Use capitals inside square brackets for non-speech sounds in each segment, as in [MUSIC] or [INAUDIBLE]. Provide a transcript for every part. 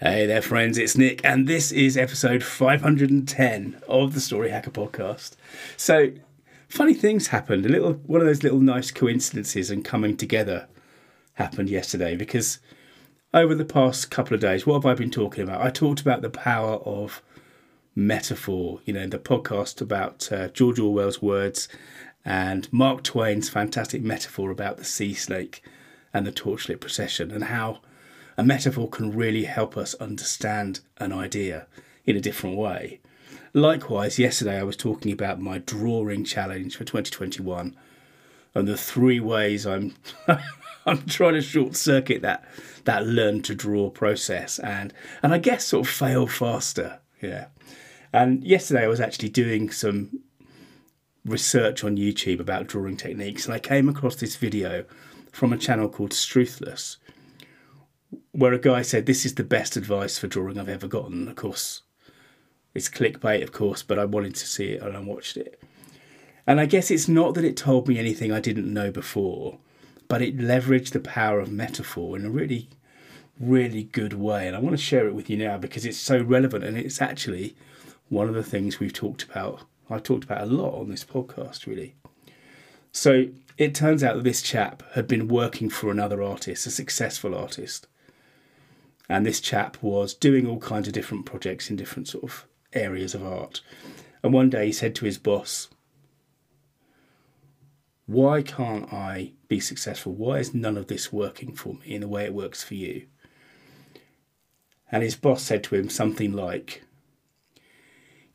Hey there, friends, it's Nick, and this is episode 510 of the Story Hacker podcast. So, funny things happened. A little, one of those little nice coincidences and coming together happened yesterday because over the past couple of days, what have I been talking about? I talked about the power of metaphor, you know, the podcast about uh, George Orwell's words and Mark Twain's fantastic metaphor about the sea snake and the torchlit procession and how a metaphor can really help us understand an idea in a different way. Likewise, yesterday I was talking about my drawing challenge for 2021 and the three ways I'm [LAUGHS] I'm trying to short circuit that that learn to draw process and and I guess sort of fail faster. Yeah. And yesterday I was actually doing some research on YouTube about drawing techniques and I came across this video from a channel called Struthless where a guy said, This is the best advice for drawing I've ever gotten. Of course, it's clickbait, of course, but I wanted to see it and I watched it. And I guess it's not that it told me anything I didn't know before, but it leveraged the power of metaphor in a really, really good way. And I want to share it with you now because it's so relevant and it's actually one of the things we've talked about. I've talked about a lot on this podcast, really. So it turns out that this chap had been working for another artist, a successful artist and this chap was doing all kinds of different projects in different sort of areas of art. And one day he said to his boss, Why can't I be successful? Why is none of this working for me in the way it works for you? And his boss said to him something like,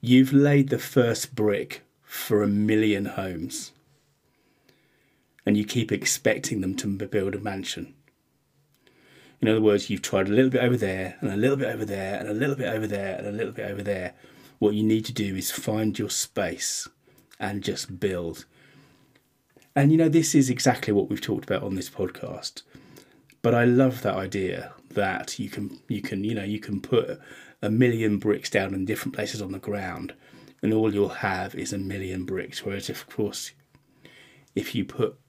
You've laid the first brick for a million homes, and you keep expecting them to build a mansion. In other words, you've tried a little bit over there, and a little bit over there, and a little bit over there, and a little bit over there. What you need to do is find your space and just build. And you know, this is exactly what we've talked about on this podcast. But I love that idea that you can you can, you know, you can put a million bricks down in different places on the ground and all you'll have is a million bricks. Whereas of course if you put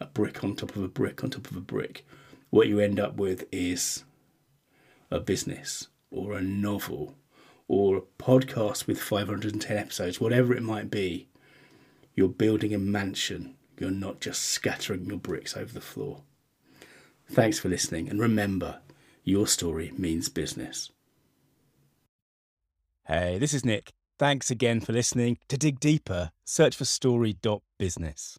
a brick on top of a brick on top of a brick, what you end up with is a business or a novel or a podcast with 510 episodes, whatever it might be. You're building a mansion. You're not just scattering your bricks over the floor. Thanks for listening, and remember, your story means business. Hey, this is Nick. Thanks again for listening. To dig deeper, search for story.business.